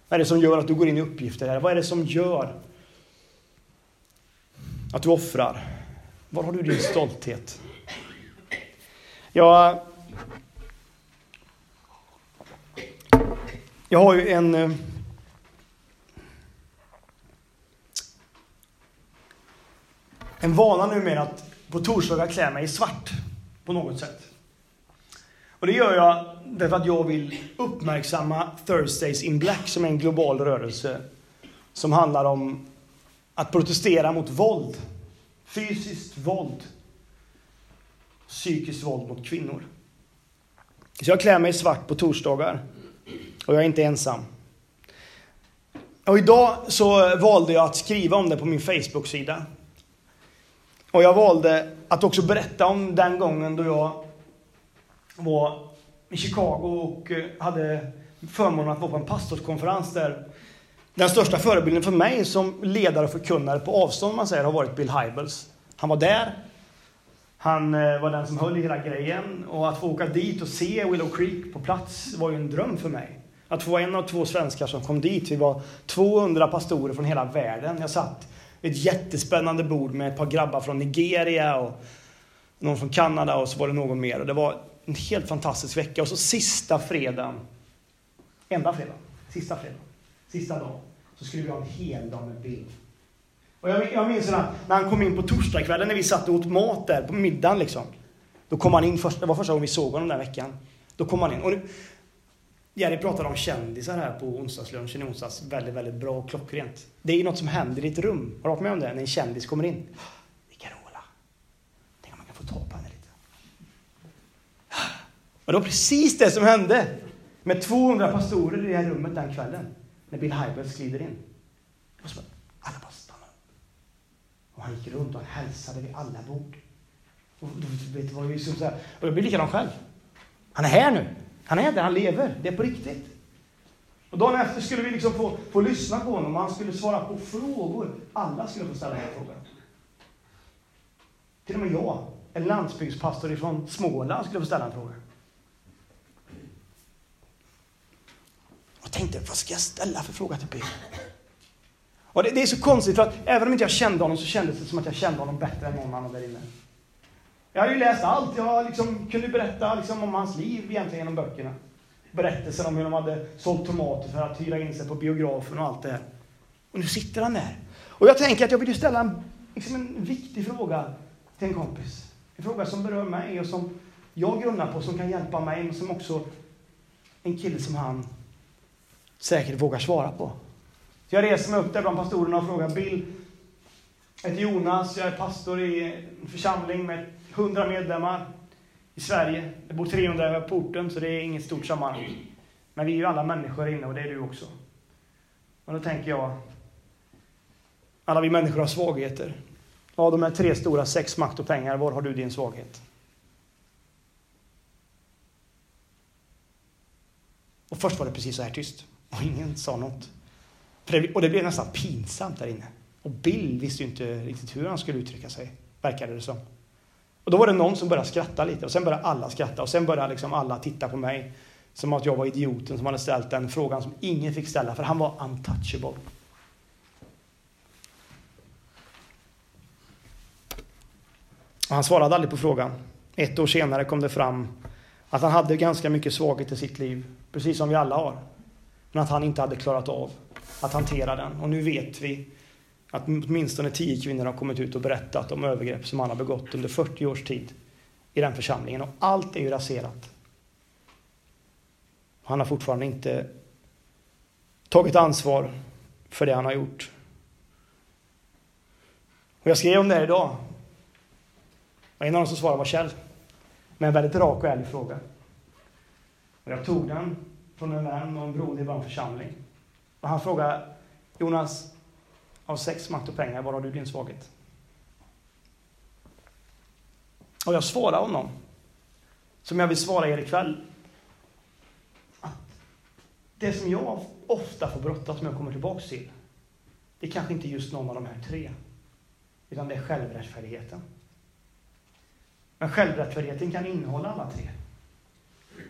Vad är det som gör att du går in i uppgifter här? Vad är det som gör att du offrar? Var har du din stolthet? Jag, jag har ju en... Eh, en vana numera att på torsdagar klä mig i svart på något sätt. Och det gör jag därför att jag vill uppmärksamma Thursdays in Black som är en global rörelse som handlar om att protestera mot våld. Fysiskt våld. Psykiskt våld mot kvinnor. Så jag klär mig i svart på torsdagar. Och jag är inte ensam. Och idag så valde jag att skriva om det på min Facebook-sida. Och jag valde att också berätta om den gången då jag var i Chicago och eh, hade förmånen att vara på en pastorskonferens där den största förebilden för mig som ledare och förkunnare på avstånd man säger har varit Bill Hybels. Han var där. Han eh, var den som höll i hela grejen och att få åka dit och se Willow Creek på plats var ju en dröm för mig. Att få vara en av två svenskar som kom dit. Vi var 200 pastorer från hela världen. Jag satt vid ett jättespännande bord med ett par grabbar från Nigeria och någon från Kanada och så var det någon mer. Och det var en helt fantastisk vecka. Och så sista fredagen, enda fredagen, sista fredagen, sista dagen, så skulle vi ha en hel dag med Bill. Och jag, jag minns när, när han kom in på torsdagskvällen när vi satt och åt mat där på middagen liksom. Då kom han in, först, det var första gången vi såg honom den veckan. Då kom han in. Och nu, Jerry pratade om kändisar här på onsdagslunchen i onsdags. Väldigt, väldigt bra och klockrent. Det är något som händer i ett rum. Har du varit med om det? När en kändis kommer in. Det är Carola. Tänk om man kan få ta på henne lite. Och det var precis det som hände med 200 pastorer i det här rummet den kvällen. När Bill Hybels glider in. Och så bara, alla bara stannar upp. Och han gick runt och han hälsade vid alla bord. Och vet, det var ju som så här, och jag blev likadan själv. Han är här nu. Han är där, han lever. Det är på riktigt. Och dagen efter skulle vi liksom få, få lyssna på honom och han skulle svara på frågor. Alla skulle få ställa den här frågan. Till och med jag, en landsbygdspastor ifrån Småland, skulle få ställa en fråga. Och tänkte, vad ska jag ställa för fråga till Bill? Och det, det, är så konstigt, för att även om inte jag kände honom så kändes det som att jag kände honom bättre än någon annan där inne. Jag hade ju läst allt. Jag liksom kunde berätta liksom om hans liv egentligen genom böckerna. Berättelsen om hur de hade sålt tomater för att hyra in sig på biografen och allt det här. Och nu sitter han där. Och jag tänker att jag vill ställa en, liksom en viktig fråga till en kompis. En fråga som berör mig och som jag grunnar på, som kan hjälpa mig, men som också en kille som han säkert vågar svara på. Så jag reser mig upp där bland pastorerna och frågar Bill, jag heter Jonas, jag är pastor i en församling med 100 medlemmar i Sverige. Det bor 300 på orten, så det är inget stort sammanhang. Men vi är ju alla människor inne och det är du också. Och då tänker jag, alla vi människor har svagheter. Av de här tre stora, sex, makt och pengar, var har du din svaghet? Och först var det precis så här tyst. Och ingen sa något. och det blev nästan pinsamt där inne. Och Bill visste ju inte riktigt hur han skulle uttrycka sig, verkade det som. Och då var det någon som började skratta lite och sen började alla skratta och sen började liksom alla titta på mig som att jag var idioten som hade ställt den frågan som ingen fick ställa för han var untouchable. Och han svarade aldrig på frågan. Ett år senare kom det fram att han hade ganska mycket svaghet i sitt liv, precis som vi alla har. Men att han inte hade klarat av att hantera den. Och nu vet vi att åtminstone tio kvinnor har kommit ut och berättat om övergrepp som han har begått under 40 års tid i den församlingen. Och allt är ju raserat. Han har fortfarande inte tagit ansvar för det han har gjort. Och jag skrev om det här idag. Och en av dem som svarade var Kjell. Med en väldigt rak och ärlig fråga. Och jag tog den från en vän och en broder i vår församling. Och han frågade Jonas, av sex, makt och pengar, var har du din svaghet? Och jag svarar honom, som jag vill svara er ikväll, att det som jag ofta får brottas med och kommer tillbaka till, det är kanske inte just någon av de här tre, utan det är självrättfärdigheten. Men självrättfärdigheten kan innehålla alla tre.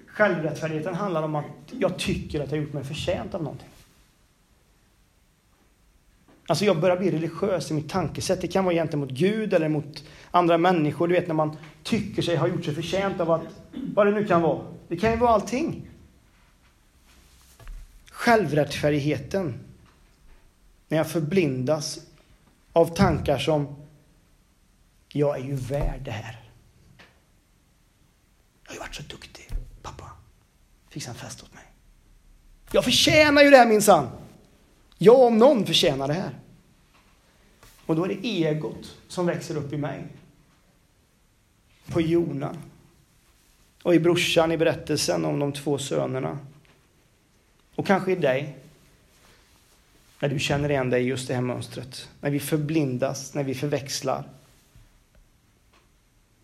Självrättfärdigheten handlar om att jag tycker att jag gjort mig förtjänt av någonting. Alltså jag börjar bli religiös i mitt tankesätt. Det kan vara gentemot Gud eller mot andra människor. Du vet när man tycker sig ha gjort sig förtjänt av att, vad det nu kan vara. Det kan ju vara allting. Självrättfärdigheten. När jag förblindas av tankar som, jag är ju värd det här. Jag har ju varit så duktig, pappa. Fixa en fest åt mig. Jag förtjänar ju det här minsann. Jag om någon förtjänar det här. Och då är det egot som växer upp i mig. På Jona. Och i brorsan i berättelsen om de två sönerna. Och kanske i dig. När du känner igen dig i just det här mönstret. När vi förblindas, när vi förväxlar.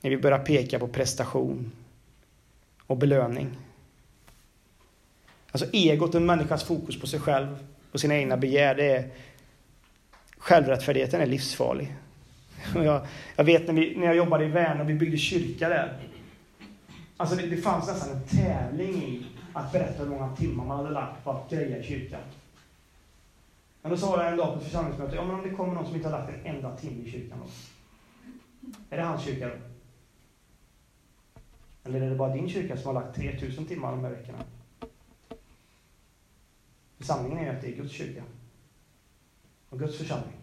När vi börjar peka på prestation och belöning. Alltså egot, en människas fokus på sig själv, på sina egna begär, det är självrättfärdigheten är livsfarlig. Jag, jag vet när, vi, när jag jobbade i Värnamo och vi byggde kyrka där. Alltså det, det fanns nästan en tävling i att berätta hur många timmar man hade lagt på att greja i kyrkan. Men då sa jag en dag på ett församlingsmöte, ja men om det kommer någon som inte har lagt en enda timme i kyrkan då? Är det hans kyrka då? Eller är det bara din kyrka som har lagt 3000 timmar de här veckorna? Sanningen är ju att det är Guds kyrka. Och Guds församling.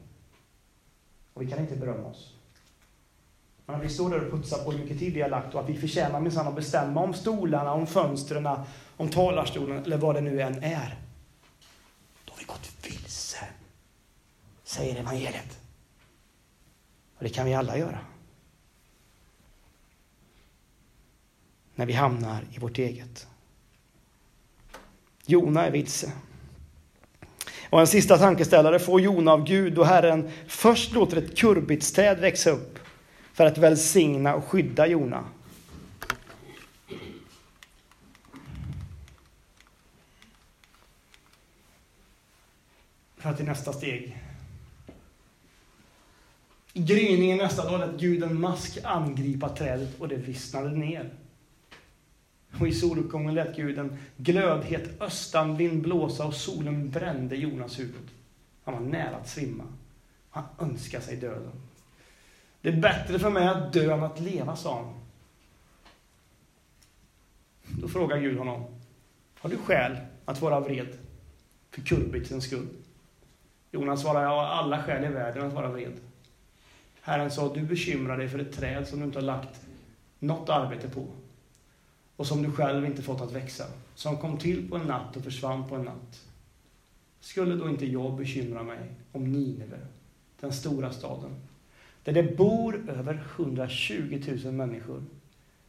Och vi kan inte berömma oss. Men när vi står där och putsar på hur mycket tid vi har lagt och att vi förtjänar minsann att bestämma om stolarna, om fönstren, om talarstolen eller vad det nu än är. Då har vi gått vilse, säger evangeliet. Och det kan vi alla göra. När vi hamnar i vårt eget. Jona är vilse. Och en sista tankeställare får Jona av Gud och Herren först låter ett kurbitsträd växa upp för att välsigna och skydda Jona. För att i nästa steg i gryningen nästa dag lät Gud en mask angripa trädet och det vissnade ner. Och i soluppgången lät Gud en glödhet östanvind blåsa och solen brände Jonas huvud. Han var nära att svimma. Han önskade sig döden. Det är bättre för mig att dö än att leva, sa han. Då frågar Gud honom, har du skäl att vara vred för kurbitens skull? Jonas svarar, jag har alla skäl i världen att vara vred. Herren sa, du bekymrar dig för ett träd som du inte har lagt något arbete på och som du själv inte fått att växa, som kom till på en natt och försvann på en natt. Skulle då inte jag bekymra mig om Nineve, den stora staden, där det bor över 120 000 människor,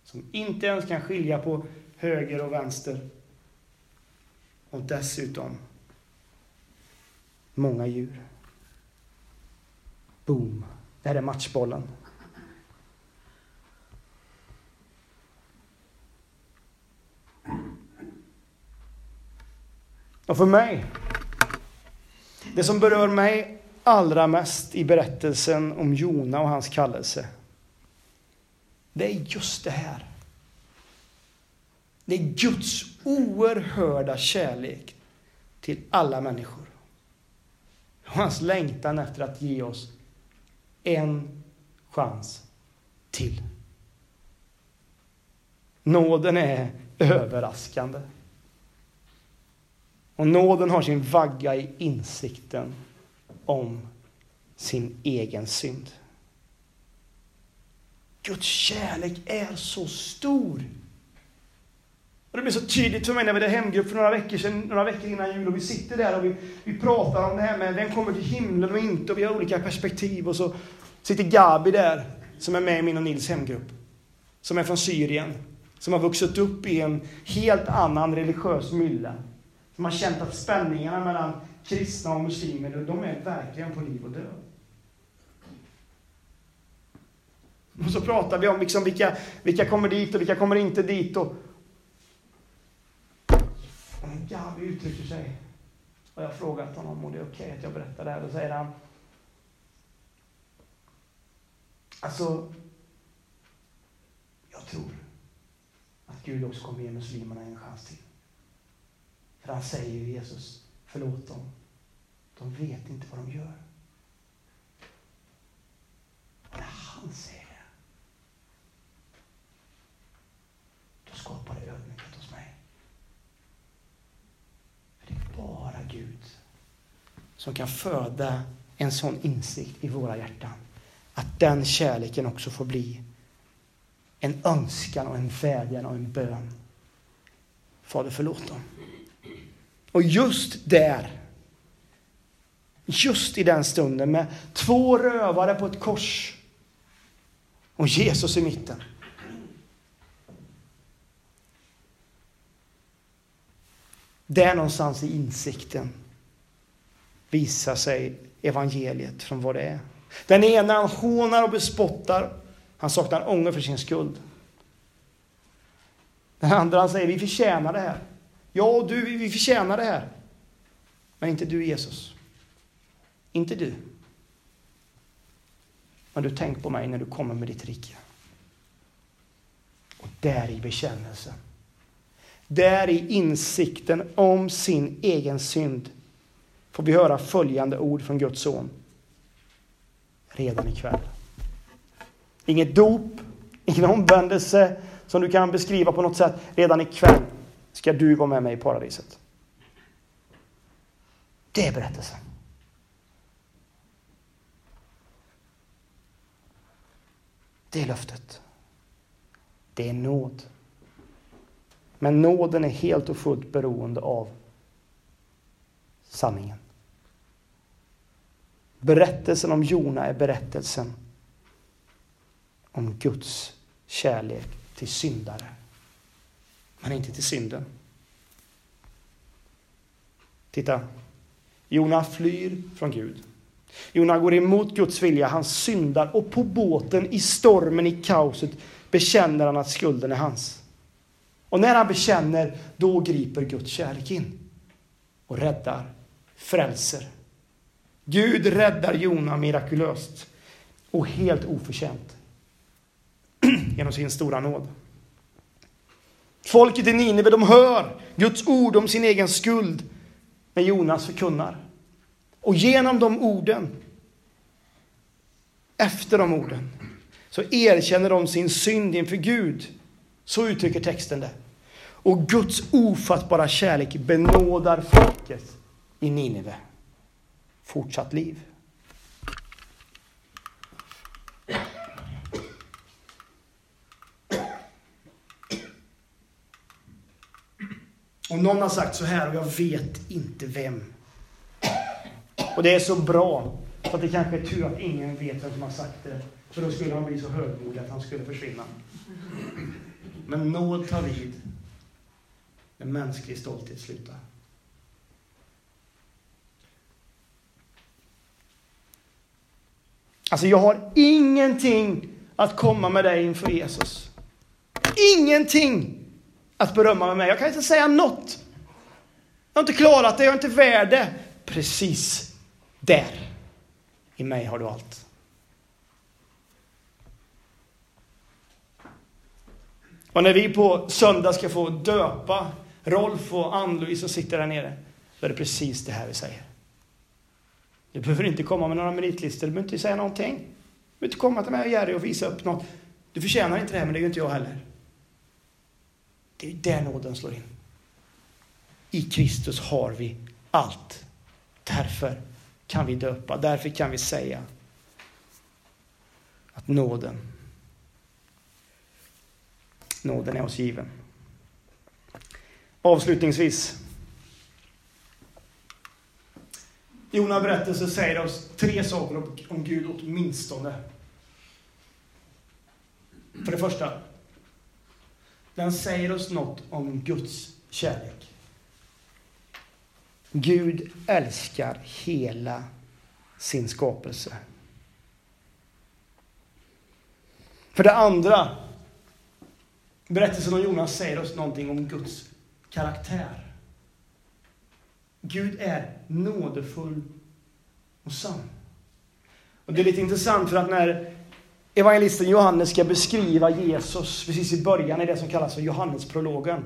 som inte ens kan skilja på höger och vänster, och dessutom många djur. Boom! Det här är matchbollen. Och för mig, det som berör mig allra mest i berättelsen om Jona och hans kallelse, det är just det här. Det är Guds oerhörda kärlek till alla människor. Och hans längtan efter att ge oss en chans till. Nåden är överraskande. Och nåden har sin vagga i insikten om sin egen synd. Guds kärlek är så stor. Och det blev så tydligt för mig när vi hade hemgrupp för några veckor sedan, några veckor innan jul, och vi sitter där och vi, vi pratar om det här med vem kommer till himlen och inte, och vi har olika perspektiv. Och så sitter Gabi där, som är med i min och Nils hemgrupp, som är från Syrien, som har vuxit upp i en helt annan religiös mylla. Som har känt att spänningarna mellan kristna och muslimer, de är verkligen på liv och död. Och så pratar vi om liksom vilka, vilka kommer dit och vilka kommer inte dit. Och, En Gabi uttrycker sig. Och jag har frågat honom och det är okej okay att jag berättar det här. Då säger han. Alltså, jag tror att Gud också kommer ge muslimerna en chans till. För han säger ju Jesus, förlåt dem. De vet inte vad de gör. Och när han säger det, då skapar det ödmjukhet hos mig. För det är bara Gud som kan föda en sån insikt i våra hjärtan. Att den kärleken också får bli en önskan och en vädjan och en bön. Fader förlåt dem. Och just där, just i den stunden med två rövare på ett kors och Jesus i mitten. Där någonstans i insikten visar sig evangeliet från vad det är. Den ena han hånar och bespottar. Han saknar ånger för sin skuld. Den andra han säger vi förtjänar det här. Ja, du, vi förtjänar det här. Men inte du Jesus. Inte du. Men du tänk på mig när du kommer med ditt rike. Och där i bekännelsen. Där i insikten om sin egen synd får vi höra följande ord från Guds son. Redan ikväll. Inget dop, ingen omvändelse som du kan beskriva på något sätt. Redan ikväll ska du vara med mig i paradiset. Det är berättelsen. Det är löftet. Det är nåd. Men nåden är helt och fullt beroende av sanningen. Berättelsen om Jona är berättelsen om Guds kärlek till syndare, men inte till synden. Titta, Jona flyr från Gud. Jona går emot Guds vilja, han syndar och på båten, i stormen, i kaoset bekänner han att skulden är hans. Och när han bekänner, då griper Guds kärlek in och räddar, frälser. Gud räddar Jona mirakulöst och helt oförtjänt genom sin stora nåd. Folket i Nineve, de hör Guds ord om sin egen skuld när Jonas förkunnar. Och genom de orden, efter de orden, så erkänner de sin synd inför Gud. Så uttrycker texten det. Och Guds ofattbara kärlek benådar folket i Nineve. Fortsatt liv. Och någon har sagt så här och jag vet inte vem. Och det är så bra så att det kanske är tur att ingen vet vem som har sagt det. För då skulle han bli så högmodig att han skulle försvinna. Men nåd tar vid när mänsklig stolthet slutar. Alltså jag har ingenting att komma med dig inför Jesus. Ingenting att berömma med mig. Jag kan inte säga något. Jag har inte klarat det, jag är inte värd det. Precis där. I mig har du allt. Och när vi på söndag ska få döpa Rolf och Ann-Louise som sitter där nere, då är det precis det här vi säger. Du behöver inte komma med några meritlistor, du behöver inte säga någonting. Du behöver inte komma till mig och Jerry och visa upp något. Du förtjänar inte det här, men det gör inte jag heller. Det är där nåden slår in. I Kristus har vi allt. Därför kan vi döpa, därför kan vi säga att nåden, nåden är oss given. Avslutningsvis. Jona berättelse säger oss tre saker om Gud åtminstone. För det första, den säger oss något om Guds kärlek. Gud älskar hela sin skapelse. För det andra, berättelsen om Jonas säger oss någonting om Guds karaktär. Gud är nådefull och sann. Och det är lite intressant för att när evangelisten Johannes ska beskriva Jesus precis i början i det som kallas för Johannesprologen.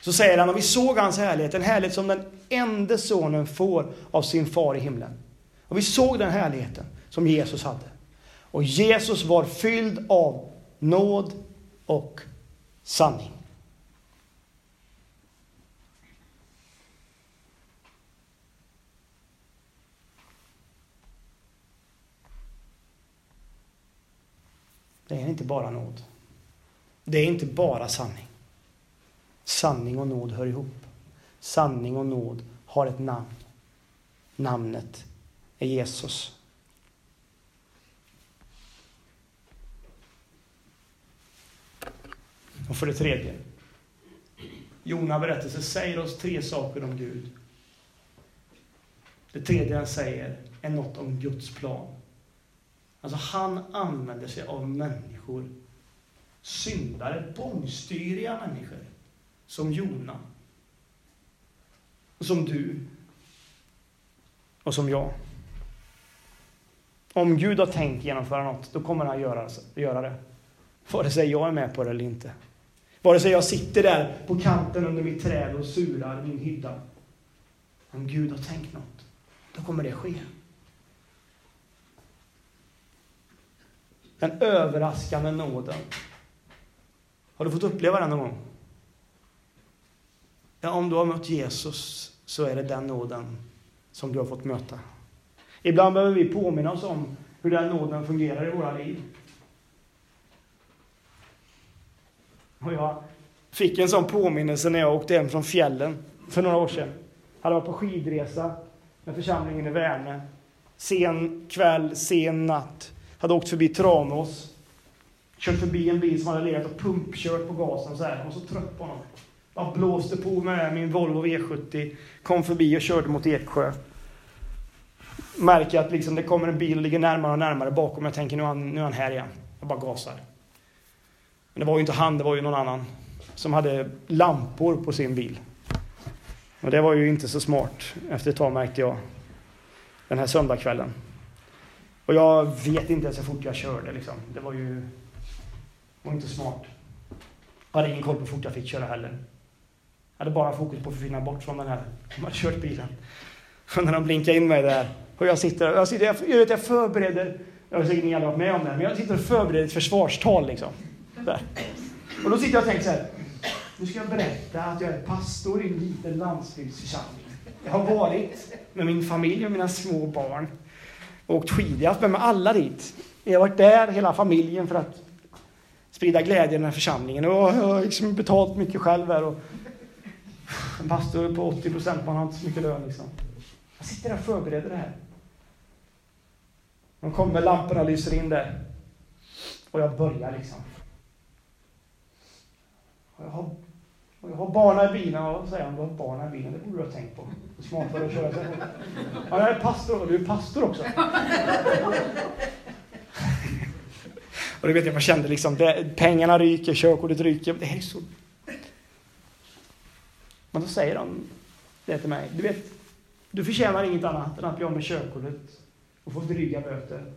Så säger han, och vi såg hans härlighet, en härlighet som den enda sonen får av sin far i himlen. Och vi såg den härligheten som Jesus hade. Och Jesus var fylld av nåd och sanning. Det är inte bara nåd. Det är inte bara sanning. Sanning och nåd hör ihop. Sanning och nåd har ett namn. Namnet är Jesus. Och för det tredje. Jona berättelse säger oss tre saker om Gud. Det tredje han säger är något om Guds plan. Alltså han använder sig av människor, syndare, bångstyriga människor, som Jona. Och som du. Och som jag. Om Gud har tänkt genomföra något, då kommer han göra, göra det. Vare sig jag är med på det eller inte. Vare sig jag sitter där på kanten under mitt träd och surar min hydda. Om Gud har tänkt något, då kommer det ske. Den överraskande nåden. Har du fått uppleva den någon gång? Ja, om du har mött Jesus så är det den nåden som du har fått möta. Ibland behöver vi påminna oss om hur den nåden fungerar i våra liv. Och jag fick en sån påminnelse när jag åkte hem från fjällen för några år sedan. Jag hade varit på skidresa med församlingen i Värne. Sen kväll, sen natt. Hade åkt förbi Tranås. Kört förbi en bil som hade legat och pumpkört på gasen så här. Jag var så trött på honom. Jag blåste på med min Volvo V70. Kom förbi och körde mot Eksjö. Märker att liksom det kommer en bil och ligger närmare och närmare bakom. Jag tänker nu är han, nu är han här igen. Jag bara gasar. Men det var ju inte han, det var ju någon annan. Som hade lampor på sin bil. Och det var ju inte så smart. Efter ett tag märkte jag. Den här söndagskvällen. Och jag vet inte ens hur fort jag körde liksom. Det var ju var inte smart. Jag hade ingen koll på hur fort jag fick köra heller. Jag hade bara fokus på att försvinna bort från den här som hade kört bilen. Och när de blinkade in mig där och jag sitter, jag, sitter, jag, jag, jag förbereder, jag har säkert ni aldrig varit med om det, men jag sitter och förbereder ett försvarstal liksom. Där. Och då sitter jag och tänker så här, nu ska jag berätta att jag är pastor i en liten landsbygdsförsamling. Jag har varit med min familj och mina små barn åkt skidor. Jag har haft med mig alla dit. Jag har varit där, hela familjen, för att sprida glädje i den här församlingen. Och jag har liksom betalt mycket själv här. Och en pastor på 80 procent, man har inte så mycket lön liksom. Jag sitter där och förbereder det här. De kommer, lamporna lyser in där. Och jag börjar liksom. Och jag har, och jag har barnen i bilen. Och säger han, du har barnen i bilen. Det borde du ha tänkt på. Smart för att köra så. Ja, jag är pastor. Och du är pastor också. och det vet jag, man kände liksom, det, pengarna ryker, körkortet ryker. Det är så... Men då säger de det till mig. Du vet, du förtjänar inget annat än att bli av med körkortet och få dryga böter.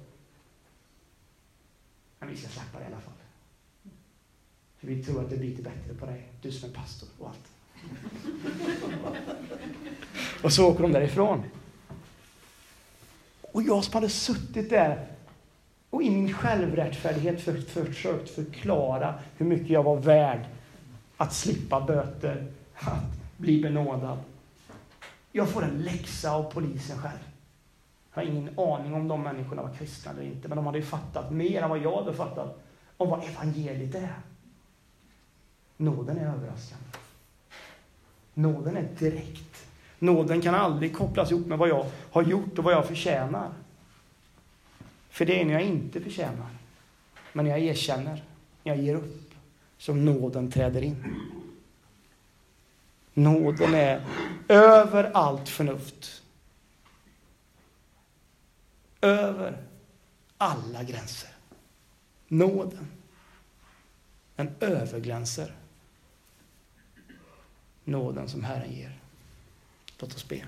Men vi ska släppa det i alla fall. För vi tror att det blir lite bättre på dig, du som är pastor och allt. och så åker de därifrån. Och jag som hade suttit där och i min självrättfärdighet för, försökt förklara hur mycket jag var värd att slippa böter, att bli benådad. Jag får en läxa av polisen själv. Jag har ingen aning om de människorna var kristna eller inte, men de hade ju fattat mer än vad jag hade fattat om vad evangeliet är. Nåden är överraskande. Nåden är direkt. Nåden kan aldrig kopplas ihop med vad jag har gjort och vad jag förtjänar. För det är när jag inte förtjänar. Men när jag erkänner, när jag ger upp, som nåden träder in. Nåden är över allt förnuft. Över alla gränser. Nåden. Den överglänser nåden som Herren ger. Låt oss be.